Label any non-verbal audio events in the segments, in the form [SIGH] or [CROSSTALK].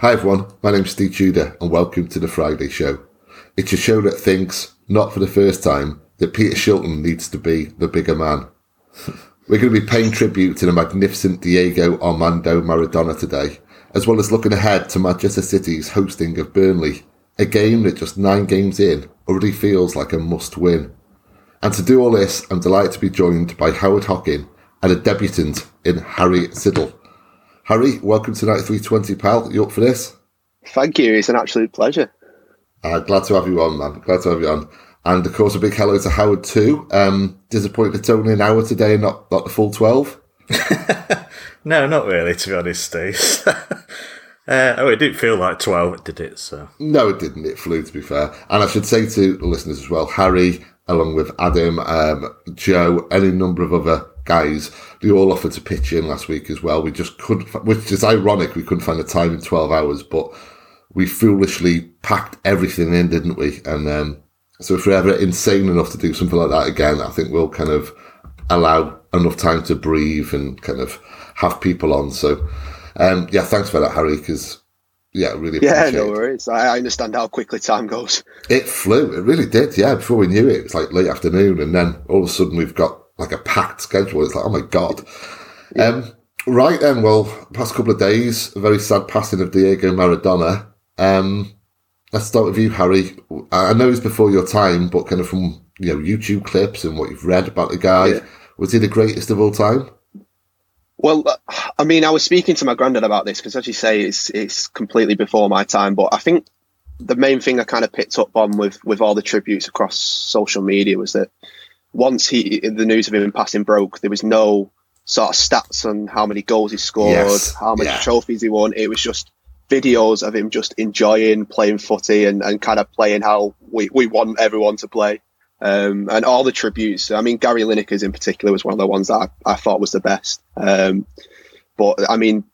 Hi everyone, my name's Steve Tudor and welcome to the Friday Show. It's a show that thinks, not for the first time, that Peter Shilton needs to be the bigger man. [LAUGHS] We're going to be paying tribute to the magnificent Diego Armando Maradona today, as well as looking ahead to Manchester City's hosting of Burnley, a game that just nine games in already feels like a must win. And to do all this, I'm delighted to be joined by Howard Hockin and a debutant in Harry Siddle. Harry, welcome to Night 320, pal. You up for this? Thank you. It's an absolute pleasure. Uh, glad to have you on, man. Glad to have you on. And of course, a big hello to Howard too. Um, disappointed it's only an hour today, not not the full twelve. [LAUGHS] no, not really. To be honest, Steve. [LAUGHS] uh, oh, it didn't feel like twelve, did it? So no, it didn't. It flew, to be fair. And I should say to the listeners as well, Harry, along with Adam, um, Joe, any number of other guys, they all offered to pitch in last week as well. We just couldn't, which is ironic. We couldn't find the time in twelve hours, but we foolishly packed everything in, didn't we? And um, so if we're ever insane enough to do something like that again, I think we'll kind of allow enough time to breathe and kind of have people on. So, um, yeah, thanks for that, Harry, because yeah, really Yeah, no worries. I understand how quickly time goes. It flew. It really did. Yeah, before we knew it, it was like late afternoon, and then all of a sudden we've got like a packed schedule. It's like, oh my god. Yeah. Um, right then, well, past couple of days, a very sad passing of Diego Maradona. Um, let's start with you, Harry. I know it's before your time, but kind of from you know YouTube clips and what you've read about the guy, yeah. was he the greatest of all time? Well, I mean, I was speaking to my granddad about this because, as you say, it's it's completely before my time. But I think the main thing I kind of picked up on with with all the tributes across social media was that once he the news of him passing broke, there was no sort of stats on how many goals he scored, yes. how many yeah. trophies he won. It was just videos of him just enjoying playing footy and, and kind of playing how we, we want everyone to play. Um, and all the tributes. I mean, Gary Lineker's in particular was one of the ones that I, I thought was the best. Um, but I mean,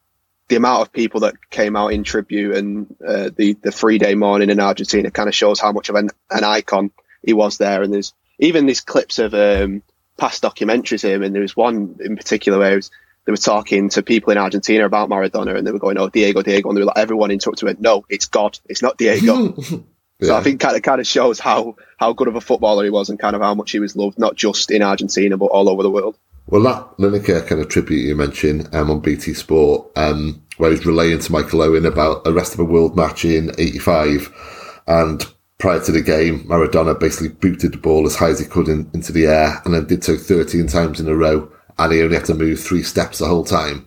the amount of people that came out in tribute and uh, the the three day mourning in Argentina kind of shows how much of an, an icon he was there. And there's even these clips of um, past documentaries of him, and there was one in particular where was, they were talking to people in Argentina about Maradona, and they were going, "Oh, Diego, Diego," and they were like, everyone interrupted went, "No, it's God, it's not Diego." yeah. [LAUGHS] So I think kind of kind of shows how how good of a footballer he was, and kind of how much he was loved, not just in Argentina but all over the world. Well, that Lineker kind of tribute you mentioned um, on BT Sport, um, where he's relaying to Michael Owen about a rest of a world match in '85, and prior to the game, Maradona basically booted the ball as high as he could in, into the air, and then did so 13 times in a row and he only had to move three steps the whole time.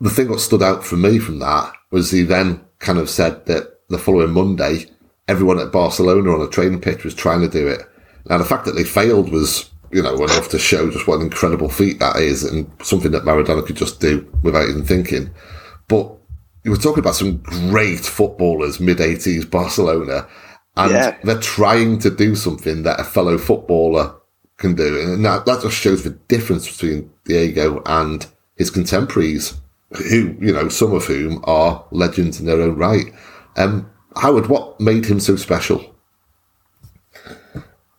The thing that stood out for me from that was he then kind of said that the following Monday, everyone at Barcelona on a training pitch was trying to do it. Now, the fact that they failed was, you know, enough to show just what an incredible feat that is and something that Maradona could just do without even thinking. But you were talking about some great footballers, mid 80s Barcelona, and yeah. they're trying to do something that a fellow footballer can do. And that, that just shows the difference between Diego and his contemporaries, who, you know, some of whom are legends in their own right. Um, Howard, what made him so special?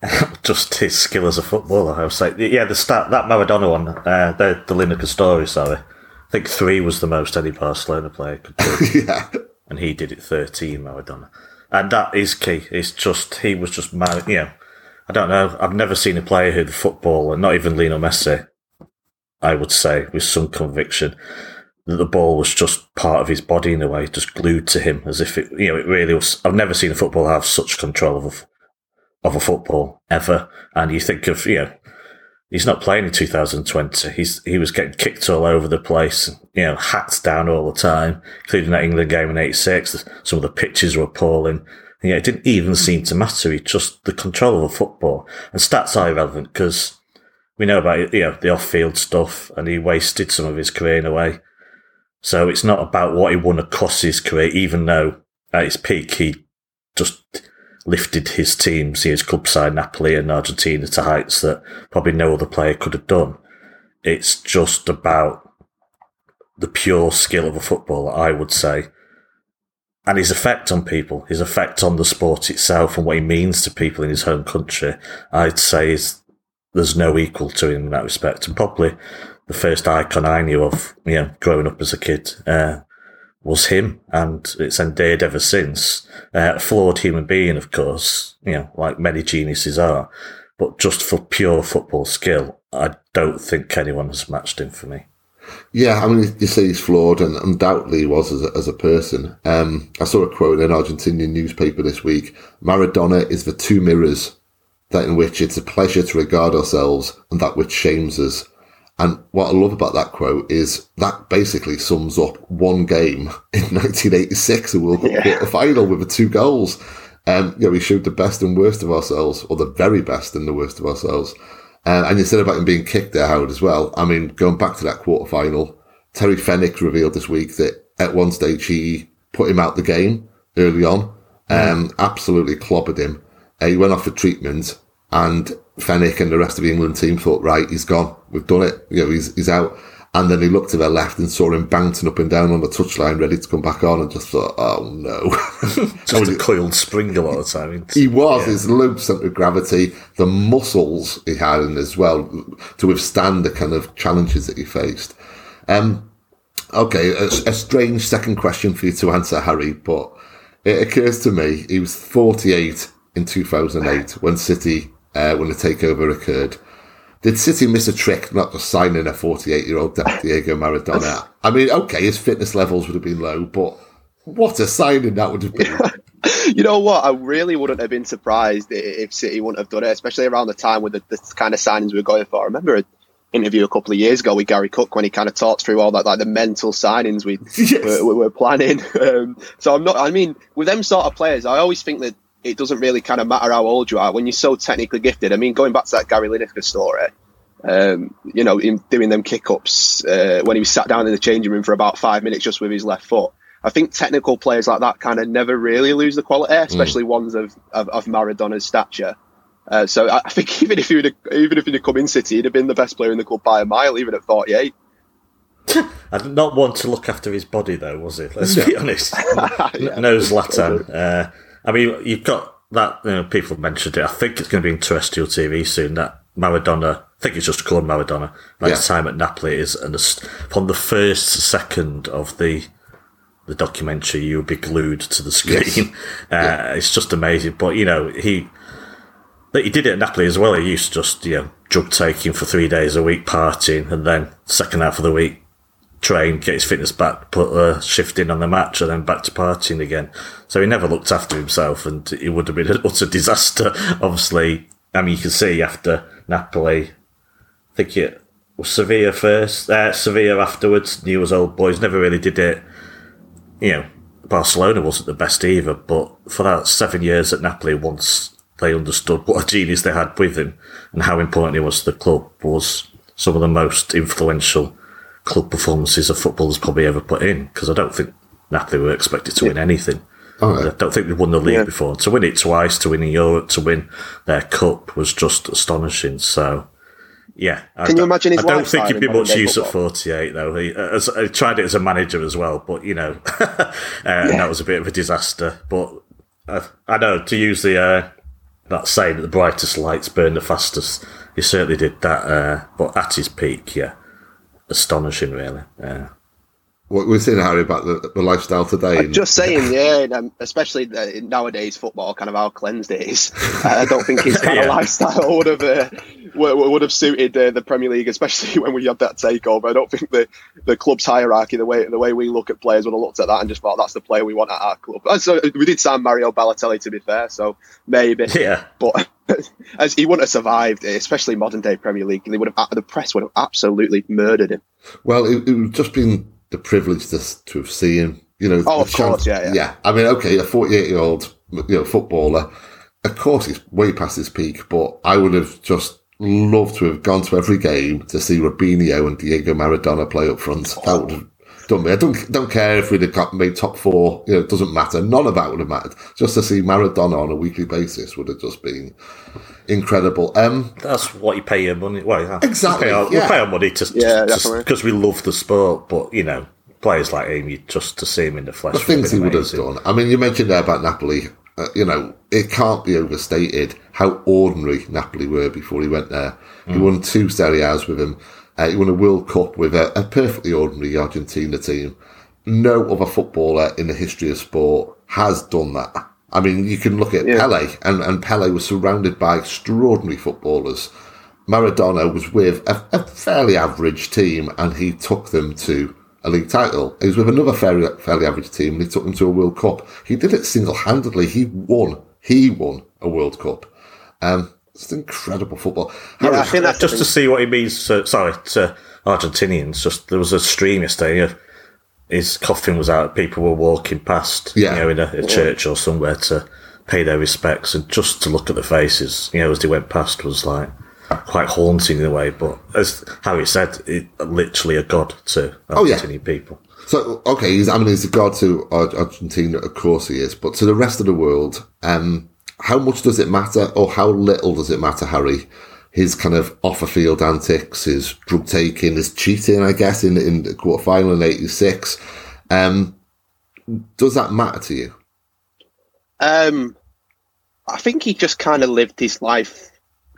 [LAUGHS] Just his skill as a footballer, I would say. Yeah, the start, that Maradona one, uh, the, the Lineker story, sorry. I think three was the most any Barcelona player could do. [LAUGHS] yeah. And he did it 13, Maradona. And that is key. It's just, he was just, you know, I don't know. I've never seen a player who the football, and not even Lionel Messi, I would say, with some conviction, that the ball was just part of his body in a way, just glued to him, as if it, you know, it really was. I've never seen a footballer have such control of a, of a football ever. And you think of, you know, he's not playing in 2020. He's he was getting kicked all over the place, you know, hats down all the time, including that England game in '86. Some of the pitches were appalling. Yeah, it didn't even seem to matter. He just the control of the football and stats are irrelevant because we know about you know the off-field stuff, and he wasted some of his career in a way. So it's not about what he won across his career, even though at his peak he just lifted his teams, his club side Napoli and Argentina to heights that probably no other player could have done. It's just about the pure skill of a footballer, I would say, and his effect on people, his effect on the sport itself and what he means to people in his home country, I'd say is there's no equal to him in that respect. And probably the first icon I knew of, you know, growing up as a kid, uh, was him, and it's endeared ever since. Uh, a flawed human being, of course, you know, like many geniuses are, but just for pure football skill, I don't think anyone has matched him for me. Yeah, I mean, you say he's flawed, and undoubtedly he was as a, as a person. Um, I saw a quote in an Argentinian newspaper this week Maradona is the two mirrors that in which it's a pleasure to regard ourselves and that which shames us. And what I love about that quote is that basically sums up one game [LAUGHS] in 1986, a World Cup yeah. quarter final with the two goals. Um, you know, we showed the best and worst of ourselves, or the very best and the worst of ourselves. Uh, and you said about him being kicked there, Howard, as well. I mean, going back to that quarter final, Terry Fenwick revealed this week that at one stage he put him out the game early on, um, absolutely clobbered him. Uh, he went off for treatment, and Fenwick and the rest of the England team thought, right, he's gone. We've done it. You know, he's, he's out. And then he looked to their left and saw him bouncing up and down on the touchline, ready to come back on, and just thought, "Oh no!" [LAUGHS] just a coiled spring a lot of the time. He was yeah. his low centre of gravity, the muscles he had in as well to withstand the kind of challenges that he faced. Um, okay, a, a strange second question for you to answer, Harry, but it occurs to me he was 48 in 2008 when City, uh, when the takeover occurred. Did City miss a trick not just signing a 48 year old Diego Maradona? [LAUGHS] I mean, okay, his fitness levels would have been low, but what a signing that would have been. [LAUGHS] you know what? I really wouldn't have been surprised if City wouldn't have done it, especially around the time with the, the kind of signings we were going for. I remember an interview a couple of years ago with Gary Cook when he kind of talked through all that, like the mental signings we [LAUGHS] yes. were, were, planning. Um, so I'm not, I mean, with them sort of players, I always think that it doesn't really kind of matter how old you are when you're so technically gifted. I mean, going back to that Gary Lineker story, um, you know, in doing them kick ups uh, when he was sat down in the changing room for about five minutes just with his left foot. I think technical players like that kind of never really lose the quality, especially mm. ones of, of, of, Maradona's stature. Uh, so I think [LAUGHS] even if he would have, even if he'd have come in City, he'd have been the best player in the club by a mile, even at 48. I did not want to look after his body, though, was it? Let's be [LAUGHS] honest. [LAUGHS] yeah. No Zlatan. Uh, I mean, you've got that. You know, people have mentioned it. I think it's going to be in terrestrial TV soon. That Maradona. I think it's just called Maradona. Like yeah. time at Napoli is, and from the first second of the the documentary, you'll be glued to the screen. Yes. [LAUGHS] Uh, yeah. It's just amazing. But you know, he but he did it at Napoli as well. He used to just you know drug taking for three days a week, partying, and then second half of the week train, get his fitness back, put a shift in on the match, and then back to partying again. So he never looked after himself, and it would have been [LAUGHS] an utter disaster. Obviously, I mean, you can see after Napoli, I think it was Sevilla first, uh, Sevilla afterwards. Newell's Old Boys, never really did it. You know, Barcelona wasn't the best either, but for that seven years at Napoli, once they understood what a genius they had with him and how important he was to the club, was some of the most influential club performances a footballer's probably ever put in because I don't think Napoli were expected to yeah. win anything. Oh, I don't think they won the league yeah. before. To win it twice, to win in Europe, to win their cup was just astonishing. So, yeah. Can you imagine his I don't think he'd be much use at 48, though. He, as, he tried it as a manager as well, but, you know, [LAUGHS] uh, yeah. that was a bit of a disaster. But uh, I know, to use the uh, that saying that the brightest lights burn the fastest, he certainly did that. Uh, but at his peak, yeah astonishing, really. Yeah. What we're saying, Harry, about the, the lifestyle today. I'm just saying, yeah, um, especially nowadays football, kind of how cleansed it is. I don't think his [LAUGHS] kind yeah. [LAUGHS] of lifestyle would have uh, would have suited uh, the Premier League, especially [LAUGHS] when we had that takeover. I don't think the, the club's hierarchy, the way the way we look at players, would have looked at that and just thought that's the player we want at our club. So we did sign Mario Balotelli, to be fair, so maybe. Yeah. But [LAUGHS] as he wouldn't have survived, especially modern day Premier League. They would have the press would have absolutely murdered him. Well, it, it would just been the privilege to to have seen him. You know, oh, of course, yeah, yeah, yeah. I mean, okay, a forty-eight-year-old you know footballer. Of course, he's way past his peak, but I would have just loved to have gone to every game to see Robinho and Diego Maradona play up front. Oh. That would have done me. I don't don't care if we'd have got made top four. You know, it doesn't matter. None of that would have mattered. Just to see Maradona on a weekly basis would have just been incredible. Um, That's what you pay your money. Well, exactly. We pay our, yeah. we pay our money to because we love the sport. But you know, players like him, you just to see him in the flesh. The things he would have done. I mean, you mentioned there about Napoli. Uh, you know, it can't be overstated how ordinary Napoli were before he went there. Mm. He won two Serie A's with him. Uh, he won a World Cup with a, a perfectly ordinary Argentina team. no other footballer in the history of sport has done that. I mean, you can look at yeah. Pele, and, and Pele was surrounded by extraordinary footballers. Maradona was with a, a, fairly average team, and he took them to a league title. He was with another fairly, fairly average team, and he took them to a World Cup. He did it single handedly. He won. He won a World Cup. Um, it's incredible football. Yeah, I think that's just to see what he means. To, sorry, to Argentinians. Just there was a stream yesterday. His coffin was out. People were walking past, yeah. you know, in a, a church or somewhere to pay their respects, and just to look at the faces, you know, as they went past was like quite haunting in a way. But as Harry said, it, literally a god to Argentinian oh, yeah. people. So okay, he's, I mean, he's a god to Argentina, of course he is, but to the rest of the world, um, how much does it matter, or how little does it matter, Harry? His kind of off the field antics, his drug taking, his cheating, I guess, in in the quarter final in '86. Um, does that matter to you? Um, I think he just kind of lived his life,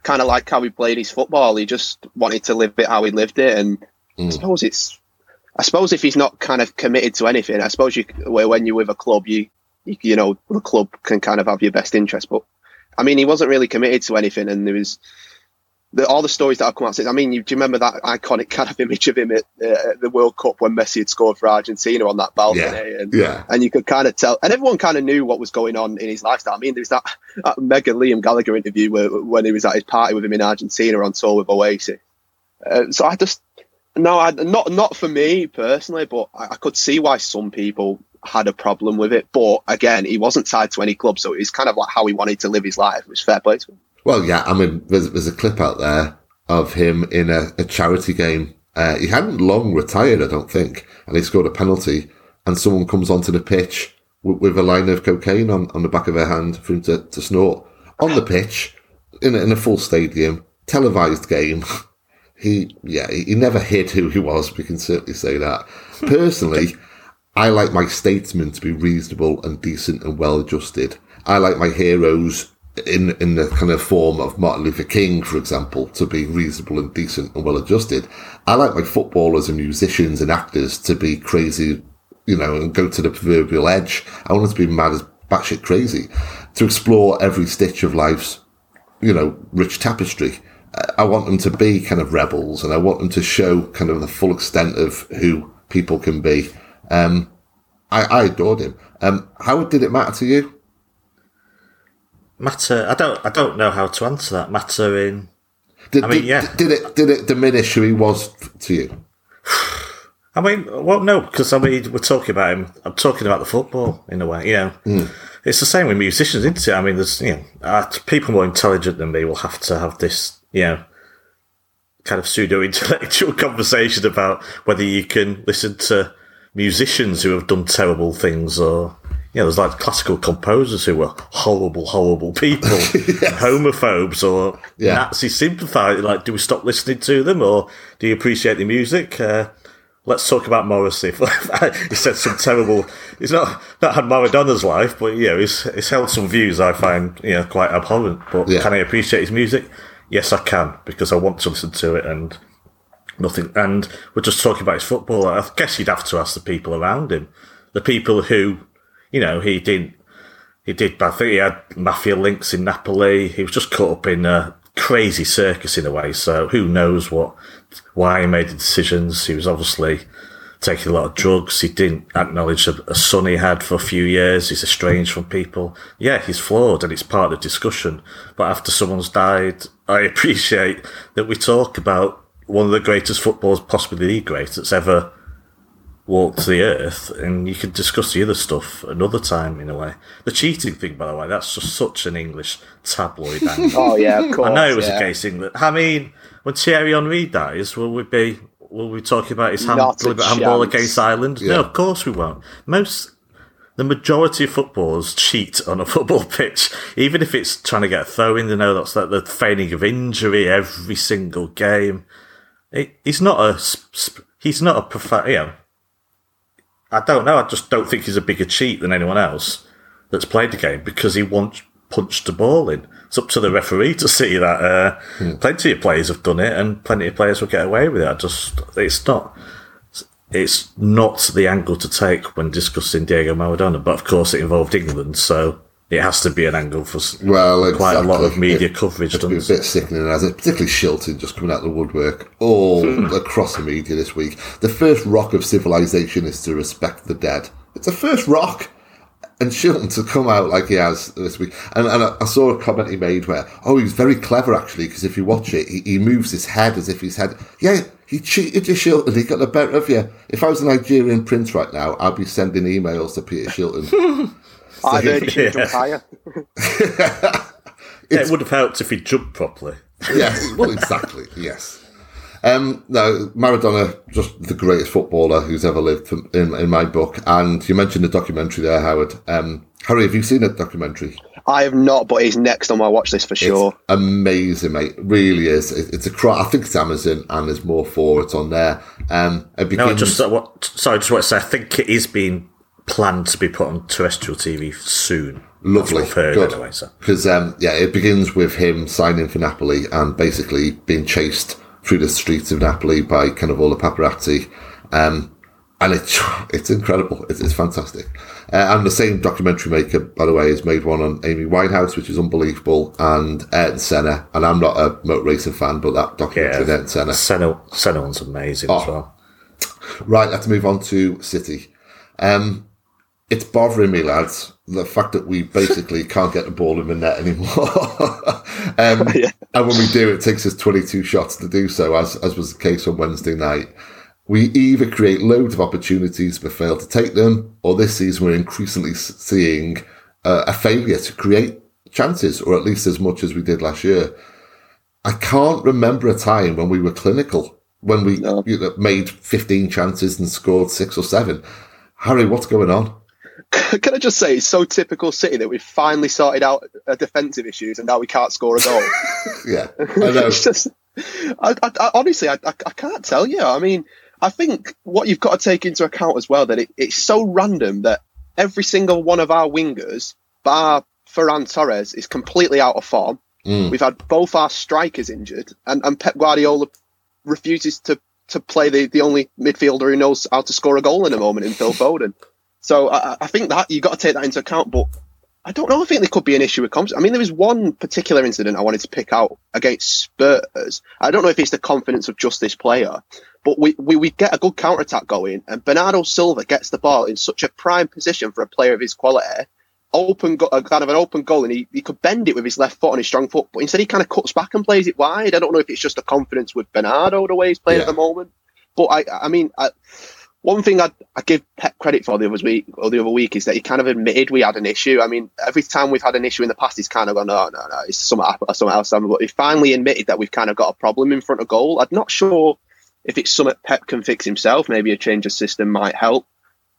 kind of like how he played his football. He just wanted to live it how he lived it, and mm. I suppose it's. I suppose if he's not kind of committed to anything, I suppose you when you're with a club, you you, you know the club can kind of have your best interest. But I mean, he wasn't really committed to anything, and there was the, all the stories that have come out since. I mean, you, do you remember that iconic kind of image of him at uh, the World Cup when Messi had scored for Argentina on that balcony? Yeah. And, yeah. and you could kind of tell, and everyone kind of knew what was going on in his lifestyle. I mean, there was that, that mega Liam Gallagher interview where, when he was at his party with him in Argentina on tour with Oasis. Uh, so I just, no, I, not not for me personally, but I, I could see why some people had a problem with it. But again, he wasn't tied to any club, so it was kind of like how he wanted to live his life. It was fair play to him. Well, yeah, I mean, there's, there's a clip out there of him in a, a charity game. Uh, he hadn't long retired, I don't think, and he scored a penalty, and someone comes onto the pitch with, with a line of cocaine on, on the back of their hand for him to, to snort on the pitch in a, in a full stadium, televised game. [LAUGHS] he, yeah, he never hid who he was. We can certainly say that. [LAUGHS] Personally, I like my statesmen to be reasonable and decent and well adjusted. I like my heroes in in the kind of form of Martin Luther King, for example, to be reasonable and decent and well adjusted. I like my footballers and musicians and actors to be crazy, you know, and go to the proverbial edge. I want them to be mad as batshit crazy, to explore every stitch of life's, you know, rich tapestry. I want them to be kind of rebels, and I want them to show kind of the full extent of who people can be. Um, I, I adored him. Um, how did it matter to you? Matter. I don't. I don't know how to answer that. Matter in. Did, I mean, did, yeah. Did it? Did it diminish who he was to you? [SIGHS] I mean, well, no, because I mean, we're talking about him. I'm talking about the football in a way. You know, mm. it's the same with musicians, isn't it? I mean, there's you know, uh, people more intelligent than me will have to have this, you know, kind of pseudo intellectual [LAUGHS] conversation about whether you can listen to musicians who have done terrible things or you know, there's like classical composers who were horrible, horrible people, [LAUGHS] yes. homophobes or yeah. Nazi sympathizers. Like, do we stop listening to them or do you appreciate the music? Uh, let's talk about Morrissey. [LAUGHS] he said some terrible. He's not not had Maradona's life, but you know, he's he's held some views I find you know quite abhorrent. But yeah. can I appreciate his music? Yes, I can because I want to listen to it and nothing. And we're just talking about his football. I guess you'd have to ask the people around him, the people who, you know, he didn't. He did, I think he had mafia links in Napoli. He was just caught up in a crazy circus in a way. So who knows what, why he made the decisions. He was obviously taking a lot of drugs. He didn't acknowledge a, a, son he had for a few years. He's estranged from people. Yeah, he's flawed and it's part of the discussion. But after someone's died, I appreciate that we talk about one of the greatest footballers, possibly the great, that's ever walked the earth, and you can discuss the other stuff another time in a way. The cheating thing, by the way, that's just such an English tabloid angle. [LAUGHS] oh yeah, of course. I know it was yeah. against England. I mean, when Thierry Henry dies, will we be? Will we talk about his hand, handball against Ireland? Yeah. No, of course we won't. Most the majority of footballers cheat on a [LAUGHS] football pitch, even if it's trying to get a throw in. They know that's like the feigning of injury every single game he's not a he's not a prof- you know, I don't know. I just don't think he's a bigger cheat than anyone else that's played the game because he once punched the ball in. It's up to the referee to see that. Uh, hmm. Plenty of players have done it, and plenty of players will get away with it. I just it's not. it's not the angle to take when discussing Diego Maradona, but of course it involved England, so it has to be an angle for well, exactly. quite a lot of media it, coverage. It's a bit sickening, as it, particularly Shilton just coming out of the woodwork all hmm. across the media this week. The first rock of civilization is to respect the dead. It's the first rock. And Shilton to come out like he has this week. And, and I, I saw a comment he made where, oh, he's very clever actually, because if you watch it, he, he moves his head as if his head, yeah, he cheated you, Shilton. He got the better of you. If I was a Nigerian prince right now, I'd be sending emails to Peter Shilton. [LAUGHS] I heard he should jump [LAUGHS] higher. it would have helped if he jumped properly. yes, well, exactly. Yes. Um, no, Maradona, just the greatest footballer who's ever lived in, in my book. And you mentioned the documentary there, Howard. Um, Harry, have you seen that documentary? I have not, but he's next on my watch list for sure. It's amazing, mate. Really is. It, it's a cry. I think it's Amazon, and there's more for it on there. Um, it begins... No, just uh, what, sorry, just want to say. I think it is being planned to be put on terrestrial TV soon. Lovely, heard, good. Because anyway, so. um, yeah, it begins with him signing for Napoli and basically being chased through the streets of Napoli by kind of all the paparazzi. Um, and it's [LAUGHS] it's incredible. It's, it's fantastic. Uh, and the same documentary maker, by the way, has made one on Amy Winehouse, which is unbelievable, and Ayrton Senna. And I'm not a motor racing fan, but that documentary yeah, Ayrton Senna. Senna, Senna one's amazing oh. as well. Right, let's move on to City. Um, it's bothering me, lads, the fact that we basically [LAUGHS] can't get the ball in the net anymore. [LAUGHS] um, [LAUGHS] yeah. And when we do, it takes us 22 shots to do so, as, as was the case on Wednesday night. We either create loads of opportunities but fail to take them, or this season we're increasingly seeing uh, a failure to create chances, or at least as much as we did last year. I can't remember a time when we were clinical, when we no. you know, made 15 chances and scored six or seven. Harry, what's going on? [LAUGHS] Can I just say it's so typical City that we've finally sorted out a defensive issues and now we can't score a goal. [LAUGHS] yeah, I [LAUGHS] know. it's just, I, I, honestly, I, I, can't tell you. I mean, I think what you've got to take into account as well that it, it's so random that every single one of our wingers, bar Ferran Torres, is completely out of form. Mm. We've had both our strikers injured, and, and Pep Guardiola refuses to to play the, the only midfielder who knows how to score a goal in a moment in Phil Foden. So I, I think that you've got to take that into account. But I don't know. I think there could be an issue with confidence. I mean, there was one particular incident I wanted to pick out against Spurs. I don't know if it's the confidence of just this player, but we, we, we get a good counter attack going, and Bernardo Silva gets the ball in such a prime position for a player of his quality. Open, go- uh, kind of an open goal, and he, he could bend it with his left foot on his strong foot, but instead he kind of cuts back and plays it wide. I don't know if it's just a confidence with Bernardo the way he's playing yeah. at the moment, but I, I mean, I, one thing I, I give Pep credit for the other week or the other week is that he kind of admitted we had an issue. I mean, every time we've had an issue in the past, he's kind of gone, "No, no, no, it's something, something else." But he finally admitted that we've kind of got a problem in front of goal. I'm not sure if it's something Pep can fix himself, maybe a change of system might help.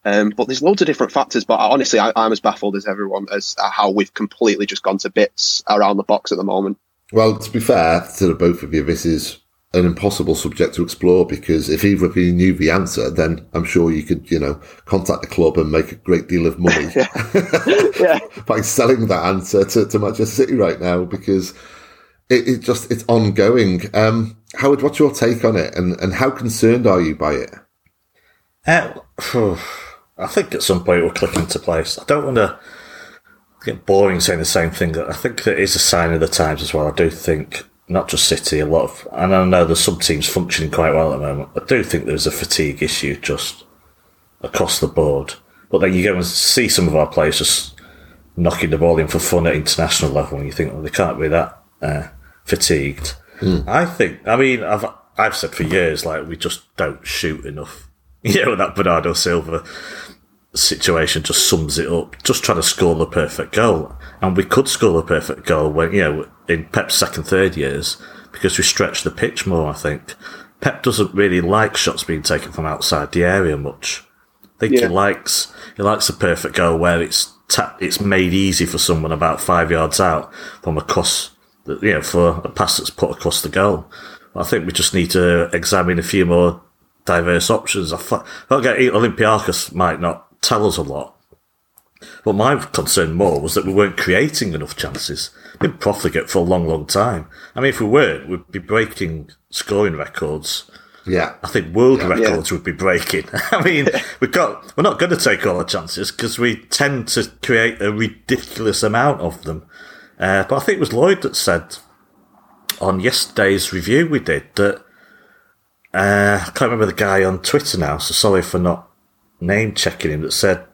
Um, but there's loads of different factors. But honestly, I, am as baffled as everyone as how we've completely just gone to bits around the box at the moment. Well, to be fair to the both of you, this is an impossible subject to explore because if either of you knew the answer, then I'm sure you could, you know, contact the club and make a great deal of money [LAUGHS] yeah. [LAUGHS] by selling that answer to, to Manchester City right now because it, it just it's ongoing. Um, Howard, what's your take on it, and and how concerned are you by it? Uh, [SIGHS] I think at some point it will click into place. I don't want to get boring saying the same thing. I think it is a sign of the times as well. I do think not just City, a lot of, and I know there's some teams functioning quite well at the moment. I do think there's a fatigue issue just across the board. But then you go and see some of our players just knocking the ball in for fun at international level, and you think, well, they can't be that uh, fatigued. Mm. I think. I mean, I've I've said for years like we just don't shoot enough. [LAUGHS] You know that Bernardo Silva situation just sums it up. Just trying to score the perfect goal, and we could score a perfect goal when you know in Pep's second third years because we stretch the pitch more. I think Pep doesn't really like shots being taken from outside the area much. I think yeah. he likes he likes a perfect goal where it's ta- it's made easy for someone about five yards out from across you know, for a pass that's put across the goal. I think we just need to examine a few more diverse options. I thought Olympiacos might not tell us a lot. But my concern more was that we weren't creating enough chances. Been profligate for a long, long time. I mean, if we weren't, we'd be breaking scoring records Yeah, I think world yeah, records yeah. would be breaking. [LAUGHS] I mean, we got we're not going to take all the chances because we tend to create a ridiculous amount of them. Uh, but I think it was Lloyd that said on yesterday's review we did that uh, I can't remember the guy on Twitter now, so sorry for not name checking him. That said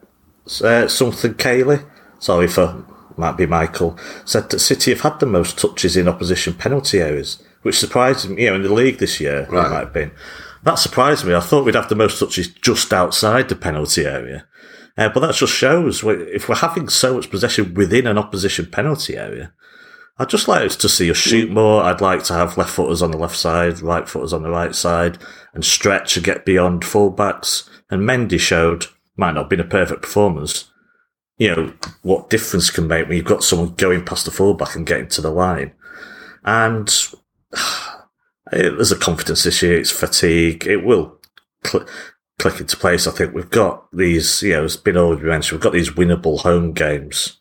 uh, something. Kaylee, sorry for might be Michael, said that City have had the most touches in opposition penalty areas, which surprised me. You know, in the league this year, right. it might have been. That surprised me. I thought we'd have the most touches just outside the penalty area. Uh, but that just shows if we're having so much possession within an opposition penalty area, I'd just like to see us shoot more. I'd like to have left footers on the left side, right footers on the right side, and stretch and get beyond fullbacks. And Mendy showed, might not have been a perfect performance, you know, what difference can make when you've got someone going past the fullback and getting to the line. And [SIGHS] there's a confidence issue, it's fatigue, it will cl- click into place. I think we've got these, you know, it's been already mentioned, we've got these winnable home games.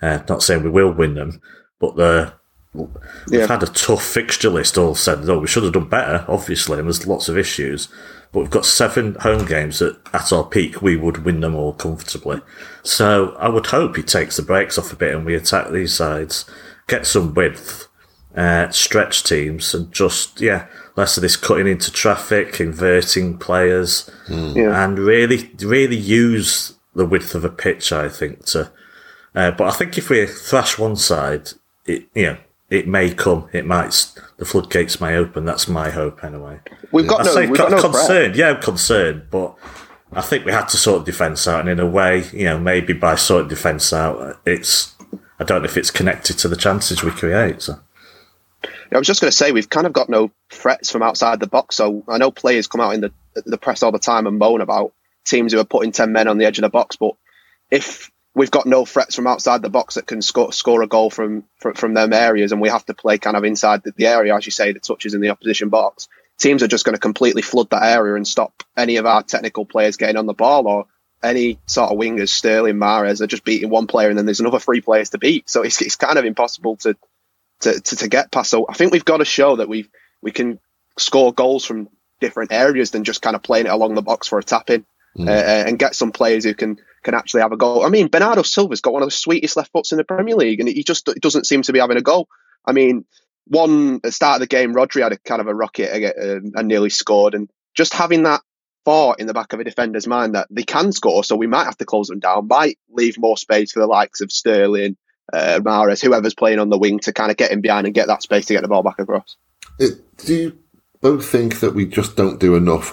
Uh, not saying we will win them, but the We've yeah. had a tough fixture list. All said, though, we should have done better, obviously, and there's lots of issues. But we've got seven home games that, at our peak, we would win them all comfortably. So I would hope he takes the brakes off a bit and we attack these sides, get some width, uh, stretch teams, and just yeah, less of this cutting into traffic, inverting players, mm. yeah. and really, really use the width of a pitch. I think to. Uh, but I think if we thrash one side, it you know it may come. It might. The floodgates may open. That's my hope, anyway. We've got I no. Say, we've got no concerned. Yeah, I'm concerned, but I think we had to sort of defence out, and in a way, you know, maybe by sorting defence out, it's. I don't know if it's connected to the chances we create. So. I was just going to say we've kind of got no threats from outside the box. So I know players come out in the the press all the time and moan about teams who are putting ten men on the edge of the box, but if we've got no threats from outside the box that can score, score a goal from, from, from them areas, and we have to play kind of inside the, the area, as you say, the touches in the opposition box. Teams are just going to completely flood that area and stop any of our technical players getting on the ball or any sort of wingers, Sterling, Mahrez, are just beating one player and then there's another three players to beat. So it's, it's kind of impossible to, to, to, to get past. So I think we've got to show that we we can score goals from different areas than just kind of playing it along the box for a tap in mm. uh, and get some players who can can actually have a goal. I mean, Bernardo Silva's got one of the sweetest left foots in the Premier League, and he just doesn't seem to be having a goal. I mean, one start of the game, Rodri had a kind of a rocket and nearly scored, and just having that thought in the back of a defender's mind that they can score, so we might have to close them down, might leave more space for the likes of Sterling, uh, whoever's playing on the wing to kind of get in behind and get that space to get the ball back across. It, do you both think that we just don't do enough?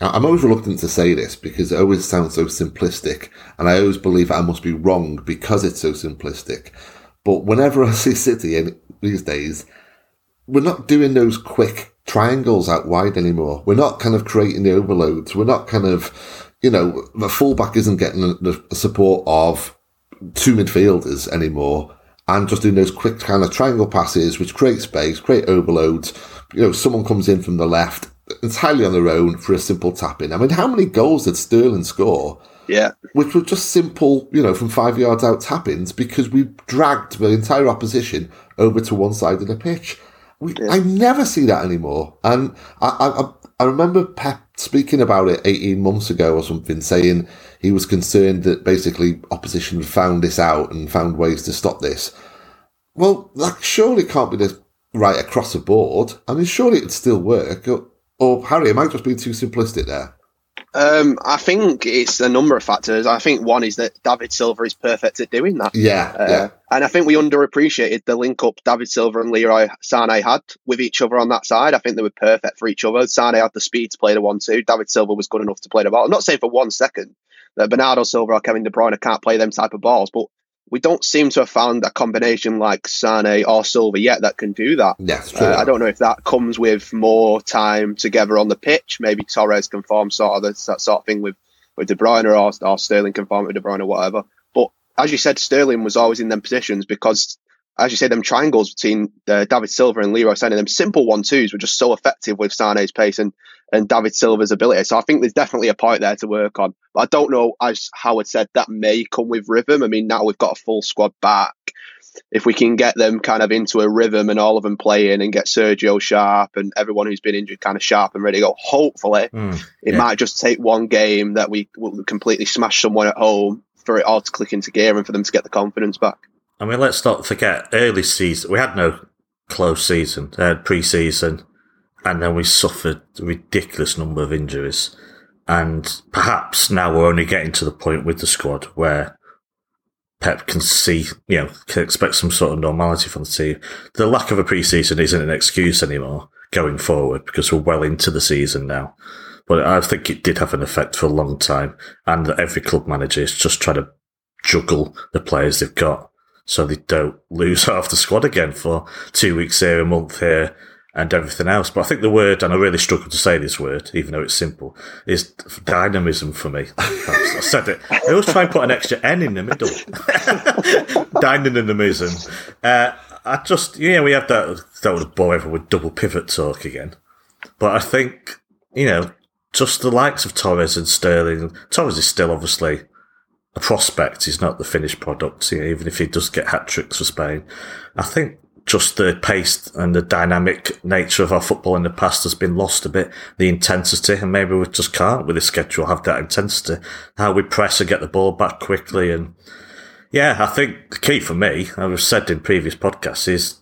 I'm always reluctant to say this because it always sounds so simplistic, and I always believe I must be wrong because it's so simplistic. But whenever [LAUGHS] I see City in these days, we're not doing those quick triangles out wide anymore. We're not kind of creating the overloads. We're not kind of, you know, the fullback isn't getting the support of two midfielders anymore and just doing those quick kind of triangle passes, which create space, create overloads. You know, someone comes in from the left entirely on their own for a simple tap in. I mean, how many goals did Sterling score? Yeah. Which were just simple, you know, from five yards out tap ins because we dragged the entire opposition over to one side of the pitch. We, yeah. I never see that anymore. And I, I, I remember Pep speaking about it 18 months ago or something, saying he was concerned that basically opposition found this out and found ways to stop this. Well, that surely can't be the right across the board. I mean, surely it'd still work. Or Harry, am I just being too simplistic there? Um, I think it's a number of factors. I think one is that David Silva is perfect at doing that. Yeah, uh, yeah. And I think we underappreciated the link up David Silva and Leroy Sané had with each other on that side. I think they were perfect for each other. Sané had the speed to play the one-two. David Silva was good enough to play the ball. I'm not saying for one second that Bernardo Silva or Kevin De Bruyne can't play them type of balls, but we don't seem to have found a combination like Sané or Silva yet that can do that. Yes, uh, I don't know if that comes with more time together on the pitch. Maybe Torres can form sort of this, that sort of thing with, with De Bruyne or, or Sterling can form with De Bruyne or whatever. But as you said, Sterling was always in them positions because as you say, them triangles between uh, David Silva and Leroy Sané, them simple one twos were just so effective with Sané's pace and, and David Silva's ability. So I think there's definitely a point there to work on. But I don't know, as Howard said, that may come with rhythm. I mean, now we've got a full squad back. if we can get them kind of into a rhythm and all of them playing and get Sergio sharp and everyone who's been injured kind of sharp and ready to go, hopefully mm, it yeah. might just take one game that we will completely smash someone at home for it all to click into gear and for them to get the confidence back. I mean, let's not forget early season. We had no close season, uh, pre-season, and then we suffered a ridiculous number of injuries. And perhaps now we're only getting to the point with the squad where Pep can see, you know, can expect some sort of normality from the team. The lack of a preseason isn't an excuse anymore going forward because we're well into the season now. But I think it did have an effect for a long time, and every club manager is just trying to juggle the players they've got so they don't lose [LAUGHS] half the squad again for two weeks here, a month here, and everything else. But I think the word, and I really struggle to say this word, even though it's simple, is dynamism for me. I said it. I always try and put an extra N in the middle. [LAUGHS] dynamism. Uh, I just, you know, we have that, that would bore everyone with double pivot talk again. But I think, you know, just the likes of Torres and Sterling, Torres is still obviously a prospect. He's not the finished product, you know, even if he does get hat tricks for Spain. I think just the pace and the dynamic nature of our football in the past has been lost a bit. The intensity, and maybe we just can't with the schedule have that intensity. How we press and get the ball back quickly, and yeah, I think the key for me, I've said in previous podcasts, is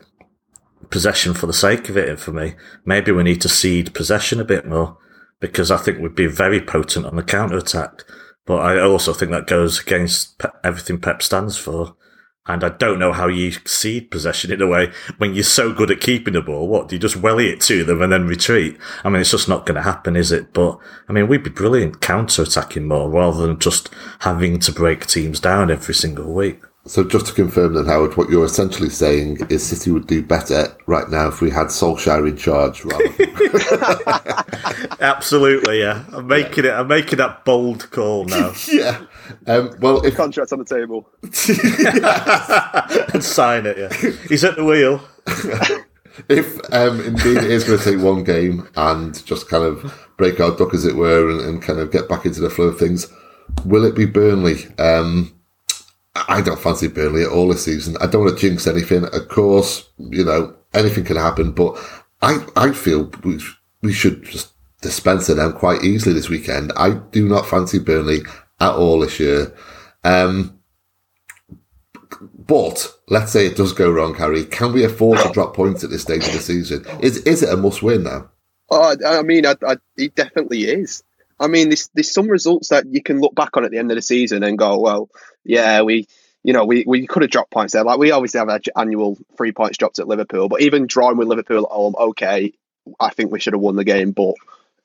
possession for the sake of it. And for me, maybe we need to cede possession a bit more because I think we'd be very potent on the counter attack. But I also think that goes against everything Pep stands for. And I don't know how you cede possession in a way when you're so good at keeping the ball. What do you just welly it to them and then retreat? I mean, it's just not going to happen, is it? But I mean, we'd be brilliant counter attacking more rather than just having to break teams down every single week. So just to confirm then, Howard, what you're essentially saying is City would do better right now if we had Solskjaer in charge. Rather than- [LAUGHS] Absolutely, yeah. I'm making yeah. it. I'm making that bold call now. [LAUGHS] yeah. Um, well, if contracts on the table [LAUGHS] and sign it. Yeah, he's at the wheel. [LAUGHS] if um, indeed it is going to take one game and just kind of break our duck, as it were, and, and kind of get back into the flow of things, will it be Burnley? Um, I don't fancy Burnley at all this season. I don't want to jinx anything. Of course, you know, anything can happen, but I, I feel we, we should just dispense of them quite easily this weekend. I do not fancy Burnley at all this year. Um, but let's say it does go wrong, Harry. Can we afford to drop points at this stage of the season? Is is it a must win now? Oh, I mean, I, I, it definitely is. I mean, there's, there's some results that you can look back on at the end of the season and go, well, yeah, we, you know, we, we could have dropped points there. Like we obviously have our annual three points dropped at Liverpool, but even drawing with Liverpool at home, okay, I think we should have won the game, but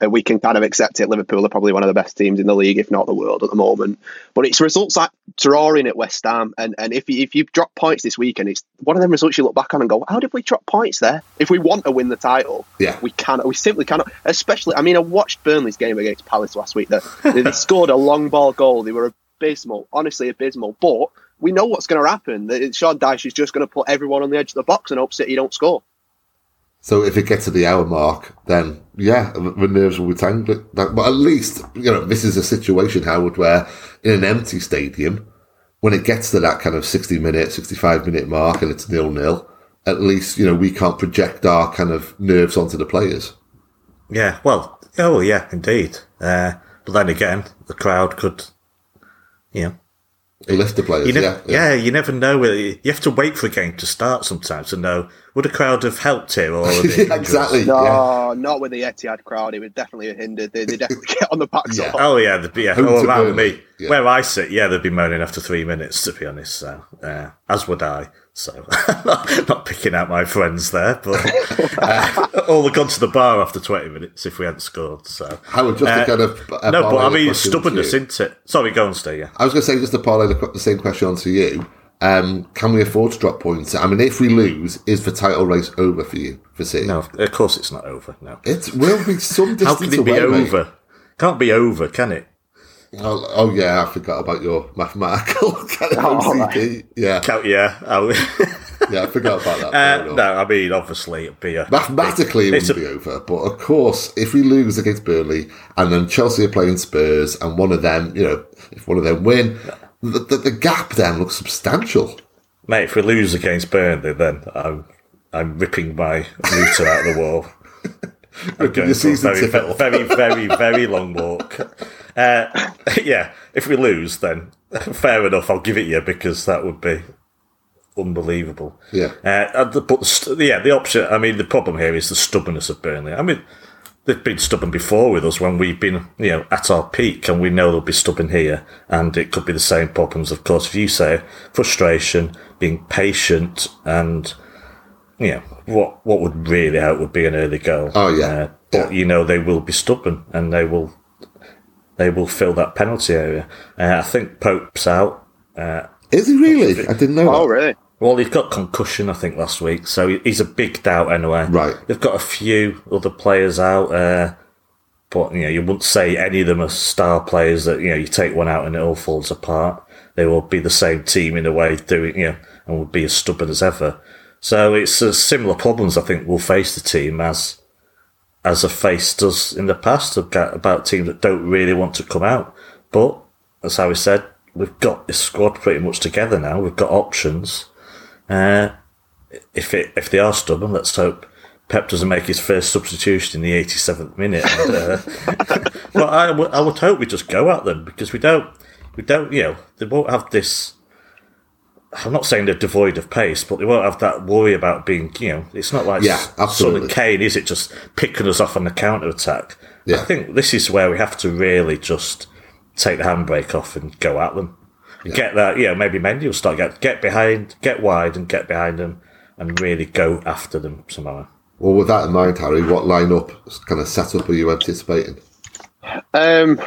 we can kind of accept it. Liverpool are probably one of the best teams in the league, if not the world, at the moment. But it's results like drawing at West Ham, and and if you, if you drop points this weekend, it's one of them results you look back on and go, how did we drop points there? If we want to win the title, yeah, we cannot. We simply cannot. Especially, I mean, I watched Burnley's game against Palace last week. They, they [LAUGHS] scored a long ball goal. They were abysmal, honestly abysmal. But we know what's going to happen. Sean Dyche is just going to put everyone on the edge of the box and hope City don't score. So if it gets to the hour mark, then yeah, the nerves will be tangled. But at least, you know, this is a situation, Howard, where in an empty stadium, when it gets to that kind of 60 minute, 65 minute mark and it's nil nil, at least, you know, we can't project our kind of nerves onto the players. Yeah, well, oh yeah, indeed. Uh, but then again, the crowd could, you know, lift the players. You never, yeah, yeah. yeah, you never know. You have to wait for a game to start sometimes to know would a crowd have helped him? or [LAUGHS] exactly. No, yeah. not with the Etihad crowd. It would definitely have hindered. They, they definitely get on the back. Yeah. Oh yeah, the, yeah. oh, around me, yeah. where I sit, yeah, they'd be moaning after three minutes. To be honest, so uh, as would I. So [LAUGHS] not, not, picking out my friends there, but [LAUGHS] uh, all have gone to the bar after twenty minutes if we hadn't scored. So Howard, just uh, to kind of uh, no, but I mean stubbornness, isn't it? Sorry, go on, stay. Yeah, I was going to say just to parlay the, the same question onto you. Um, can we afford to drop points? I mean, if we lose, is the title race over for you for City? No, of course it's not over. No, it will be some distance [LAUGHS] How can it be over? Mate. Can't be over, can it? Oh, oh, yeah, I forgot about your mathematical [LAUGHS] kind of oh, OCD. Yeah, Count, yeah, [LAUGHS] yeah, I forgot about that. Uh, no, I mean obviously it'd be a mathematically it, it wouldn't a, be over, but of course, if we lose against Burnley and then Chelsea are playing Spurs and one of them, you know, if one of them win, the, the, the gap then looks substantial. Mate, if we lose against Burnley, then I'm I'm ripping my router out of the wall. [LAUGHS] I'm going for a very, very, very, [LAUGHS] very, very long walk. Uh, [LAUGHS] yeah, if we lose, then fair enough. I'll give it you because that would be unbelievable. Yeah. Uh, but yeah, the option. I mean, the problem here is the stubbornness of Burnley. I mean, they've been stubborn before with us when we've been, you know, at our peak, and we know they'll be stubborn here, and it could be the same problems. Of course, if you say frustration, being patient, and you know what what would really help would be an early goal. Oh yeah, uh, but yeah. you know they will be stubborn, and they will they will fill that penalty area. Uh, I think Pope's out. Uh, is he really? I didn't know. Oh, that. really? Well, he's got concussion, I think, last week, so he's a big doubt anyway. Right. They've got a few other players out, uh, but you know, you wouldn't say any of them are star players that you know you take one out and it all falls apart. They will be the same team in a way, doing you know, and will be as stubborn as ever. So it's uh, similar problems I think will face the team as as a faced us in the past about teams that don't really want to come out. But as Harry said, we've got this squad pretty much together now. We've got options. Uh, if it if they are stubborn, let's hope Pep doesn't make his first substitution in the 87th minute. And, uh, [LAUGHS] but I, w- I would hope we just go at them because we don't we don't you know they won't have this I'm not saying they're devoid of pace, but they won't have that worry about being, you know, it's not like yeah, absolutely. Kane, is it? Just picking us off on the counter attack. Yeah. I think this is where we have to really just take the handbrake off and go at them. Yeah. Get that, you know, maybe Mendy will start get get behind, get wide, and get behind them, and really go after them somehow. Well, with that in mind, Harry, what lineup kind of setup are you anticipating? Um,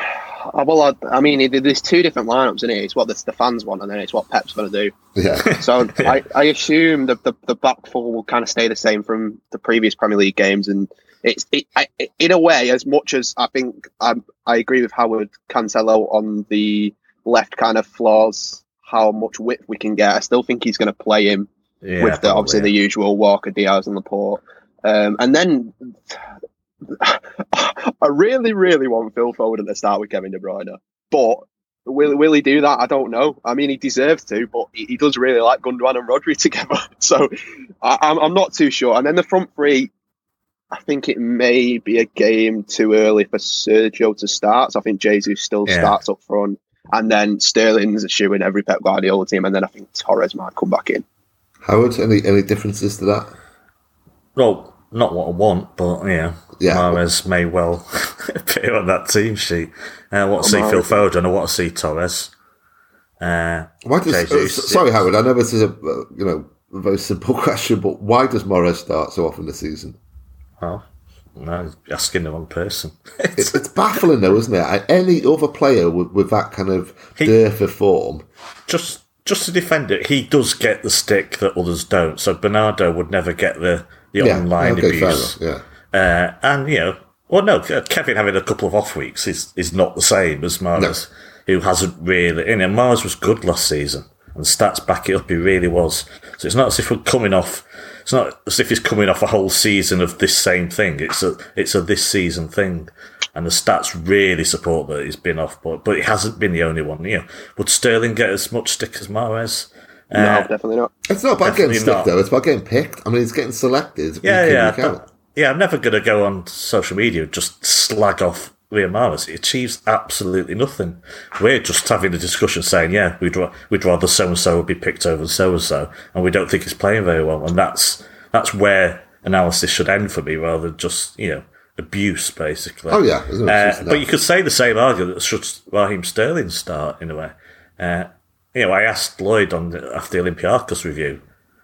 uh, well, I, I, mean, there's two different lineups in it. It's what the, the fans want, and then it's what Pep's going to do. Yeah. [LAUGHS] So [LAUGHS] I, I assume the, the, the back four will kind of stay the same from the previous Premier League games, and it's it, I, in a way as much as I think I, I agree with Howard Cancelo on the left kind of flaws, how much width we can get. I still think he's going to play him yeah, with the, obviously the usual Walker, Dias, and Laporte. Um, and then [SIGHS] I really, really want Phil Foden to start with Kevin De Bruyne, but will will he do that? I don't know. I mean, he deserves to, but he, he does really like Gundogan and Rodri [LAUGHS] together, so I, I'm I'm not too sure. And then the front three, I think it may be a game too early for Sergio to start. So I think Jesus still yeah. starts up front, and then Sterling's a shoe in every Pep Guardiola team, and then I think Torres might come back in. Howard, any any differences to that? Well, not what I want, but yeah, yeah. Mahrez may well [LAUGHS] appear on that team sheet. Uh, I want to see Phil Foden. I want to see Torres. Uh, why does, uh, sorry, Howard. I know this is a uh, you know a very simple [LAUGHS] question, but why does Mahrez start so often this season? Well, no, asking the wrong person. it's, it's, baffling, though, isn't it? Any other player with, with that kind of he, dearth of form, just just to defend it, he does get the stick that others don't. So Bernardo would never get the the yeah, online okay, abuse. Yeah. Uh, and, you know, well, no, Kevin having a couple of off weeks is, is not the same as Mahrez, no. who hasn't really. You know, Mahrez was good last season, and stats back it up. He really was. So it's not as if we're coming off. It's not as if he's coming off a whole season of this same thing. It's a it's a this season thing, and the stats really support that he's been off. But but it hasn't been the only one. You know, would Sterling get as much stick as Mahrez? No, uh, definitely not. It's not about getting stick though. It's about getting picked. I mean, it's getting selected. Yeah, yeah, yeah. I'm never going to go on social media and just slag off Riyad Mahrez. it achieves absolutely nothing. We're just having a discussion saying, yeah, we'd we'd rather so and so would be picked over so and so, and we don't think he's playing very well. And that's that's where analysis should end for me, rather than just you know abuse, basically. Oh yeah, uh, but you could say the same argument that should Raheem Sterling start in a way. Uh, you know, I asked Lloyd on the, after the Olympiacos review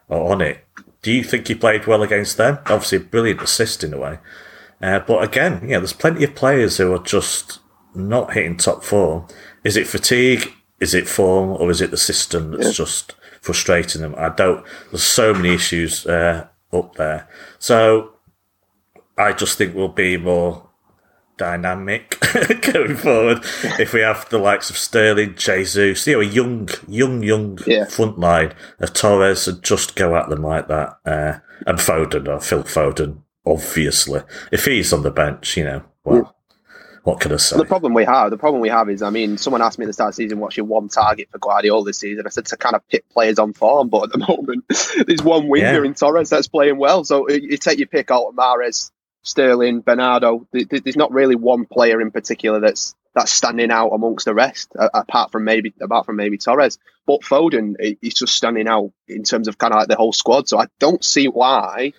or on it, do you think he played well against them? Obviously, a brilliant assist in a way. Uh, but again, know, there's plenty of players who are just not hitting top form. Is it fatigue? Is it form? Or is it the system that's yeah. just frustrating them? I don't. There's so many issues uh, up there. So I just think we'll be more dynamic [LAUGHS] going forward if we have the likes of Sterling, Jesus, you know, a young, young, young yeah. front line of Torres and just go at them like that. Uh, and Foden or Phil Foden, obviously. If he's on the bench, you know, well, what can I say? The problem we have, the problem we have is, I mean, someone asked me at the start of the season what's your one target for Guardiola this season. I said to kind of pick players on form, but at the [LAUGHS] moment, there's one winger yeah. in Torres that's playing well. So you take your pick out of Mahrez, Sterling, Bernardo. There's not really one player in particular that's that's standing out amongst the rest, apart from maybe apart from maybe Torres. But Foden, he's just standing out in terms of kind of like the whole squad. So I don't see why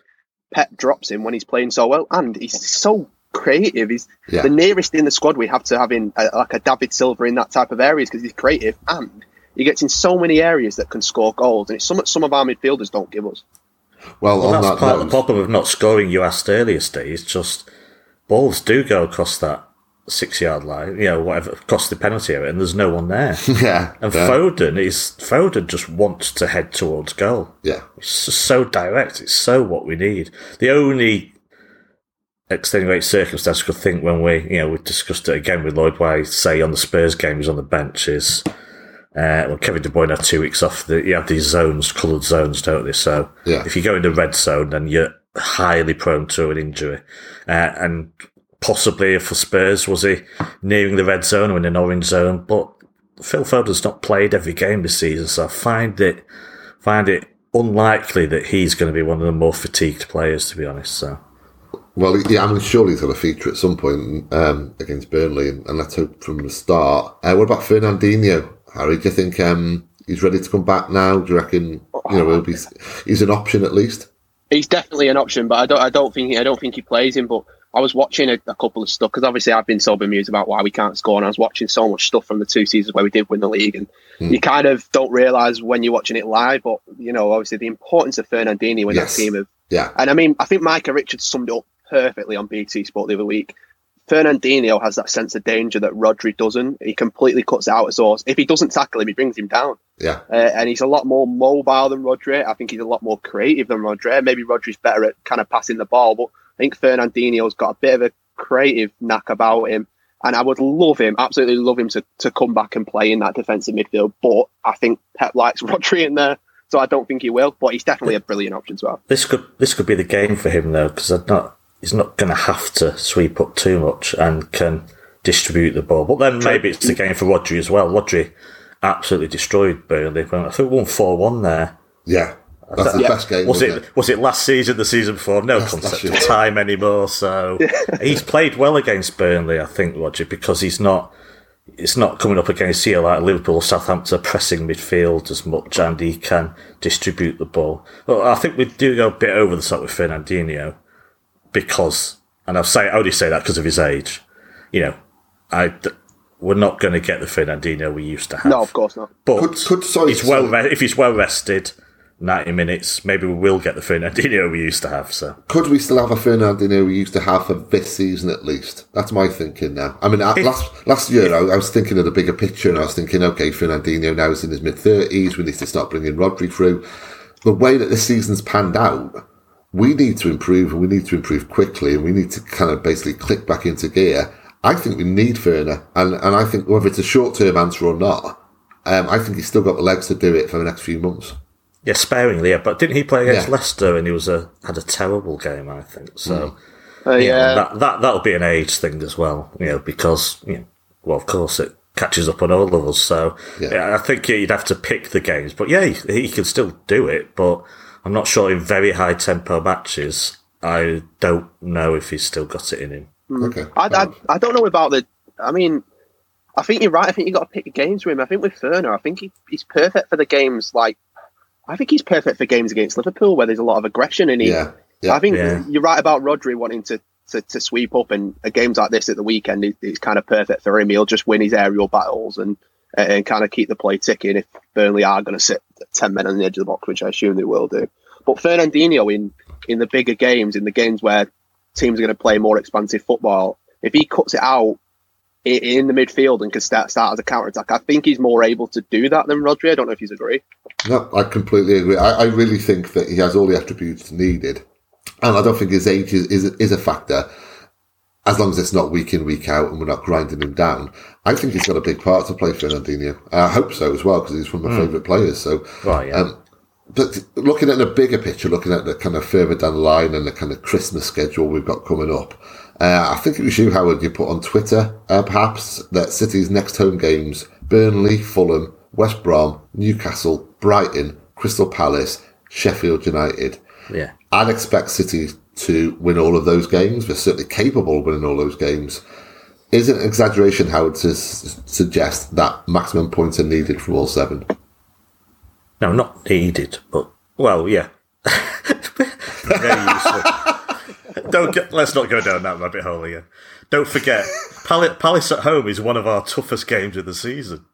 Pep drops him when he's playing so well, and he's so creative. He's yeah. the nearest in the squad we have to having a, like a David Silva in that type of areas because he's creative and he gets in so many areas that can score goals, and it's something some of our midfielders don't give us. Well, well that's that part note, of the problem of not scoring. You asked earlier, Steve. Just balls do go across that six yard line, you know, whatever, cost the penalty area, and there's no one there. [LAUGHS] yeah. And yeah. Foden is Foden just wants to head towards goal. Yeah. It's so direct. It's so what we need. The only extenuating circumstance I could think when we, you know, we discussed it again with Lloyd, why say on the Spurs game he's on the bench is. Uh, well, Kevin De Bruyne had two weeks off. The, you have these zones, coloured zones, don't they? So yeah. if you go in the red zone, then you're highly prone to an injury. Uh, and possibly for Spurs, was he nearing the red zone or in an orange zone? But Phil Foden's not played every game this season, so I find it find it unlikely that he's going to be one of the more fatigued players, to be honest. So. Well, yeah, I mean, surely he's going to feature at some point um, against Burnley, and, and, let's hope from the start. Uh, what about Fernandinho, Harry? Do you think um, he's ready to come back now? Do you reckon you know be, he's an option at least? He's definitely an option, but I don't. I don't think. I don't think he plays him. But I was watching a, a couple of stuff because obviously I've been so bemused about why we can't score, and I was watching so much stuff from the two seasons where we did win the league, and mm. you kind of don't realise when you're watching it live, but you know, obviously the importance of Fernandinho in yes. that team of yeah. And I mean, I think Micah Richards summed it up perfectly on BT Sport the other week. Fernandinho has that sense of danger that Rodri doesn't. He completely cuts out a source. If he doesn't tackle him, he brings him down. Yeah. Uh, and he's a lot more mobile than Rodri. I think he's a lot more creative than Rodri. Maybe Rodri's better at kind of passing the ball, but I think Fernandinho's got a bit of a creative knack about him. And I would love him, absolutely love him to, to come back and play in that defensive midfield. But I think Pep likes [LAUGHS] Rodri in there, so I don't think he will. But he's definitely a brilliant option as well. This could this could be the game for him though, because not he's not going to have to sweep up too much and can distribute the ball. But then maybe it's the game for Rodri as well. Rodri absolutely destroyed Burnley. I think we won four one there. Yeah. That's the yeah. best game. Was it, it, Was it last season? The season before? No that's, concept that's of time anymore. So [LAUGHS] he's played well against Burnley, I think, Roger, because he's not. It's not coming up against here like Liverpool, or Southampton pressing midfield as much, and he can distribute the ball. Well, I think we do go a bit over the top with Fernandinho because, and I'll say I only say that because of his age. You know, I we're not going to get the Fernandinho we used to have. No, of course not. But could, could, sorry, he's well re- if he's well rested 90 minutes, maybe we will get the Fernandinho we used to have. So could we still have a Fernandinho we used to have for this season at least? That's my thinking now. I mean, if, last last year if, I, was thinking of the bigger picture, and I was thinking, okay, Fernandinho now is in his mid thirties. We need to start bringing Rodri through. The way that the season's panned out, we need to improve, and we need to improve quickly, and we need to kind of basically click back into gear. I think we need Ferner, and and I think whether it's a short term answer or not, um, I think he's still got the legs to do it for the next few months. Yeah, sparingly, yeah. But didn't he play against yeah. Leicester and he was a had a terrible game? I think so. Mm. Uh, yeah, that that that'll be an age thing as well. You know, because you know, well, of course it catches up on all of us. So yeah. yeah I think you'd have to pick the games. But yeah, he, he can still do it. But I'm not sure in very high tempo matches. I don't know if he's still got it in him. Hmm. Okay, I, I, I don't know about the. I mean, I think you're right. I think you got to pick the games with him. I think with Ferner, I think he, he's perfect for the games like I think he's perfect for games against Liverpool where there's a lot of aggression in him. Yeah, yeah. I think yeah. you're right about Rodri wanting to, to, to sweep up, and a games like this at the weekend is, is kind of perfect for him. He'll just win his aerial battles and and kind of keep the play ticking if Burnley are going to sit 10 men on the edge of the box, which I assume they will do. But Fernandinho in, in the bigger games, in the games where teams are going to play more expansive football, if he cuts it out in the midfield and can start start as a counter attack. I think he's more able to do that than Rodri. I don't know if you agree. No, I completely agree. I, I, really think that he has all the attributes needed, and I don't think his age is, is is a factor. As long as it's not week in week out and we're not grinding him down, I think he's got a big part to play for Fernandinho. I hope so as well because he's one of my mm. favourite players. So, right, yeah. Um, but looking at the bigger picture, looking at the kind of further down the line and the kind of Christmas schedule we've got coming up, Uh, I think it was you, Howard, you put on Twitter, uh, perhaps, that City's next home games Burnley, Fulham, West Brom, Newcastle, Brighton, Crystal Palace, Sheffield United. Yeah. I'd expect City to win all of those games. They're certainly capable of winning all those games. Is it an exaggeration, Howard, to s- suggest that maximum points are needed from all seven? No, not needed, but well, yeah. [LAUGHS] Very useful. Don't get, let's not go down that rabbit hole again. Don't forget, Pal- Palace at home is one of our toughest games of the season.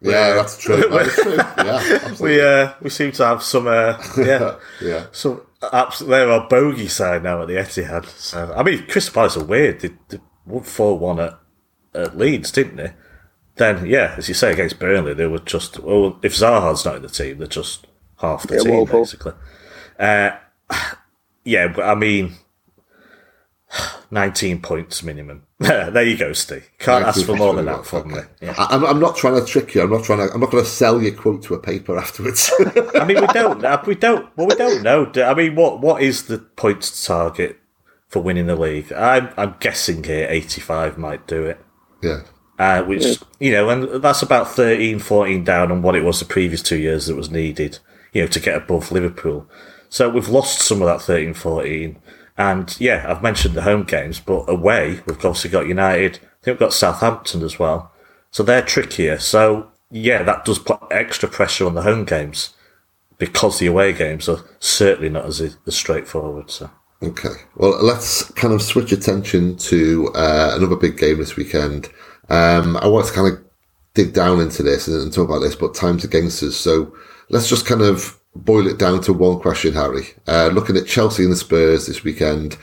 Yeah, that's true. True. [LAUGHS] Yeah, absolutely. We uh, we seem to have some uh, yeah [LAUGHS] yeah. some absolutely they're our bogey side now at the Etihad. So I mean, Crystal Palace are weird. They, they won four one at, at Leeds, didn't they? Then yeah, as you say against Burnley, they were just well. If Zaha's not in the team, they're just half the Yeah, team basically. Uh, [SIGHS] yeah, but I mean, nineteen points minimum. [LAUGHS] there you go, Steve. Can't ask for more than that from me. Yeah. I- I'm, I'm not trying to trick you. I'm not trying to. I'm not going to sell your quote to a paper afterwards. [LAUGHS] I mean, we don't. [LAUGHS] We don't. Well, we don't know. I mean, what what is the points target for winning the league? I'm I'm guessing here 85 might do it. yeah. Uh, which you know, and that's about 13, 14 down on what it was the previous two years that was needed. You know, to get above Liverpool. So we've lost some of that 13, 14. And yeah, I've mentioned the home games, but away we've obviously got United. I think we've got Southampton as well. So they're trickier. So yeah, that does put extra pressure on the home games because the away games are certainly not as, as straightforward. So Okay. Well, let's kind of switch attention to uh, another big game this weekend. Um, I want to kind of dig down into this and, and talk about this, but time's against us. So let's just kind of boil it down to one question, Harry. Uh, looking at Chelsea and the Spurs this weekend,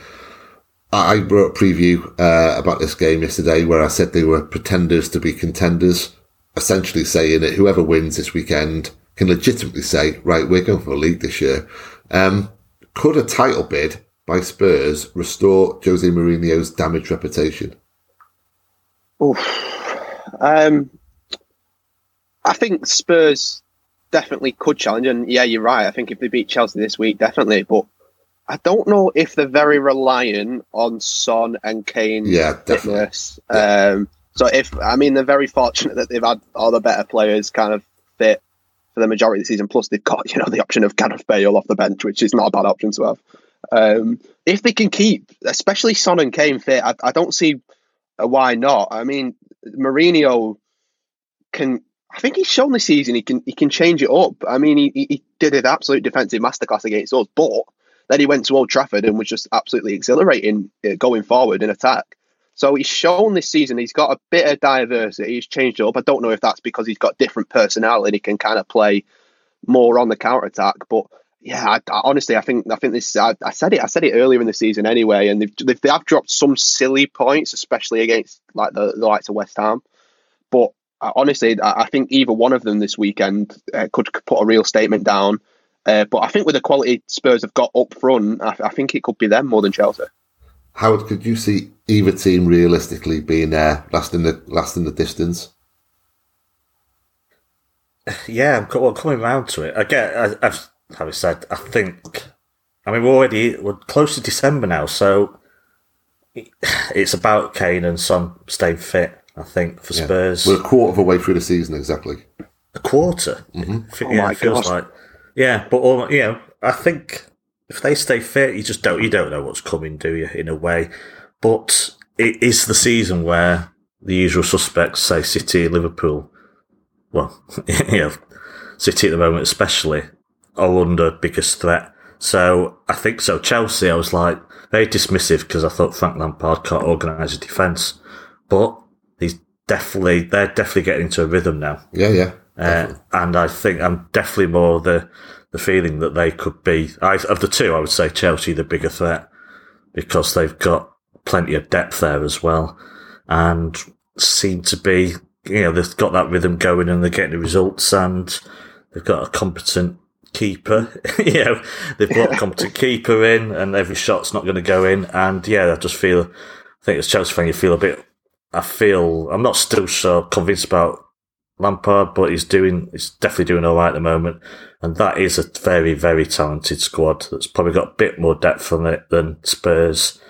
I wrote a preview uh, about this game yesterday where I said they were pretenders to be contenders, essentially saying that whoever wins this weekend can legitimately say, right, we're going for a league this year. Um, could a title bid by Spurs restore Jose Mourinho's damaged reputation? Um, I think Spurs definitely could challenge, and yeah, you're right. I think if they beat Chelsea this week, definitely. But I don't know if they're very reliant on Son and Kane Yeah, definitely. fitness. Um, so if I mean they're very fortunate that they've had all the better players kind of fit for the majority of the season. Plus they've got you know the option of Gareth Bale off the bench, which is not a bad option to have. Um, if they can keep, especially Son and Kane fit, I, I don't see why not. I mean, Mourinho can. I think he's shown this season he can he can change it up. I mean, he, he- did an absolute defensive masterclass against us, but then he went to Old Trafford and was just absolutely exhilarating uh, going forward in attack. So he's shown this season he's got a bit of diversity. He's changed it up. I don't know if that's because he's got different personality. He can kind of play more on the counter attack. But yeah, I, I, honestly, I think I think this. I, I said it. I said it earlier in the season anyway, and they've, they've they have dropped some silly points, especially against like the, the likes of West Ham. But honestly, I, I think either one of them this weekend uh, could put a real statement down. Uh, but I think with the quality Spurs have got up front, I, I think it could be them more than Chelsea. Howard, could you see either team realistically being there, last in the last in the distance? yeah, I'm co- well, coming round to it again. I, I've having said, I think. I mean, we're already we're close to December now, so [SIGHS] it's about Kane and Son staying fit. I think for Spurs, We're a quarter of a way through the season, exactly. a quarter. Mm-hmm. Oh yeah, my it feels God. like yeah, but all, you know, I think if they stay fit, you just don't you don't know what's coming, do you? In a way, but it is the season where the usual suspects, say City, Liverpool, well, [LAUGHS] you know, City at the moment especially, are under biggest threat. So I think so. Chelsea, I was like very dismissive because I thought Frank Lampard can't organise a defence, but he's definitely they're definitely getting into a rhythm now. Yeah, yeah. Uh, and I think I'm definitely more the the feeling that they could be I, of the two. I would say Chelsea the bigger threat because they've got plenty of depth there as well, and seem to be you know they've got that rhythm going and they're getting the results and they've got a competent keeper. [LAUGHS] you know they've brought a competent keeper in and every shot's not going to go in. And yeah, I just feel I think as Chelsea fan you feel a bit. I feel I'm not still so convinced about Lampard, but he's doing, he's definitely doing all right at the moment. And that is a very, very talented squad that's probably got a bit more depth on it than Spurs.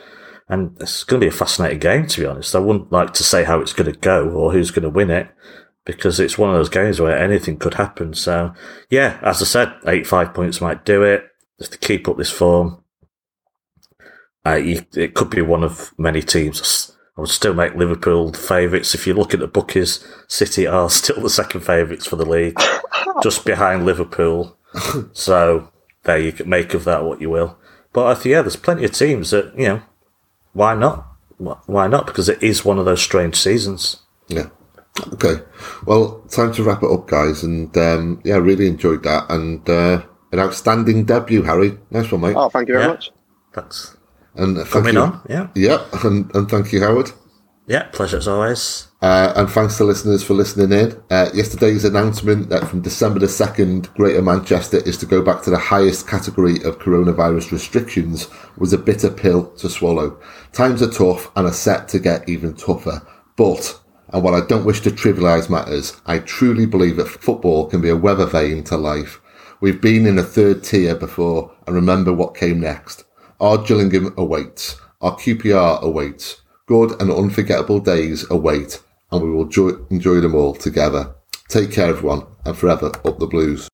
And it's going to be a fascinating game, to be honest. I wouldn't like to say how it's going to go or who's going to win it because it's one of those games where anything could happen. So, yeah, as I said, 85 points might do it. Just to keep up this form, uh, you, it could be one of many teams. I would still make Liverpool favourites. If you look at the bookies, City are [LAUGHS] still the second favourites for the league, [LAUGHS] just behind Liverpool. so there you can make of that what you will. But I think, yeah, there's plenty of teams that, you know, why not? Why not? Because it is one of those strange seasons. Yeah. Okay. Well, time to wrap it up, guys. And um, yeah, really enjoyed that. And uh, an outstanding debut, Harry. Nice one, mate. Oh, thank you very yeah. much. Thanks. And thank Coming you. on, yeah. Yeah, and, and thank you, Howard. Yeah, pleasure as always. Uh, and thanks to listeners for listening in. Uh, yesterday's announcement that from December the 2nd, Greater Manchester is to go back to the highest category of coronavirus restrictions was a bitter pill to swallow. Times are tough and are set to get even tougher. But, and while I don't wish to trivialise matters, I truly believe that football can be a weather vane to life. We've been in a third tier before and remember what came next. Our Gillingham awaits. Our QPR awaits. Good and unforgettable days await, and we will enjoy them all together. Take care, everyone, and forever up the blues.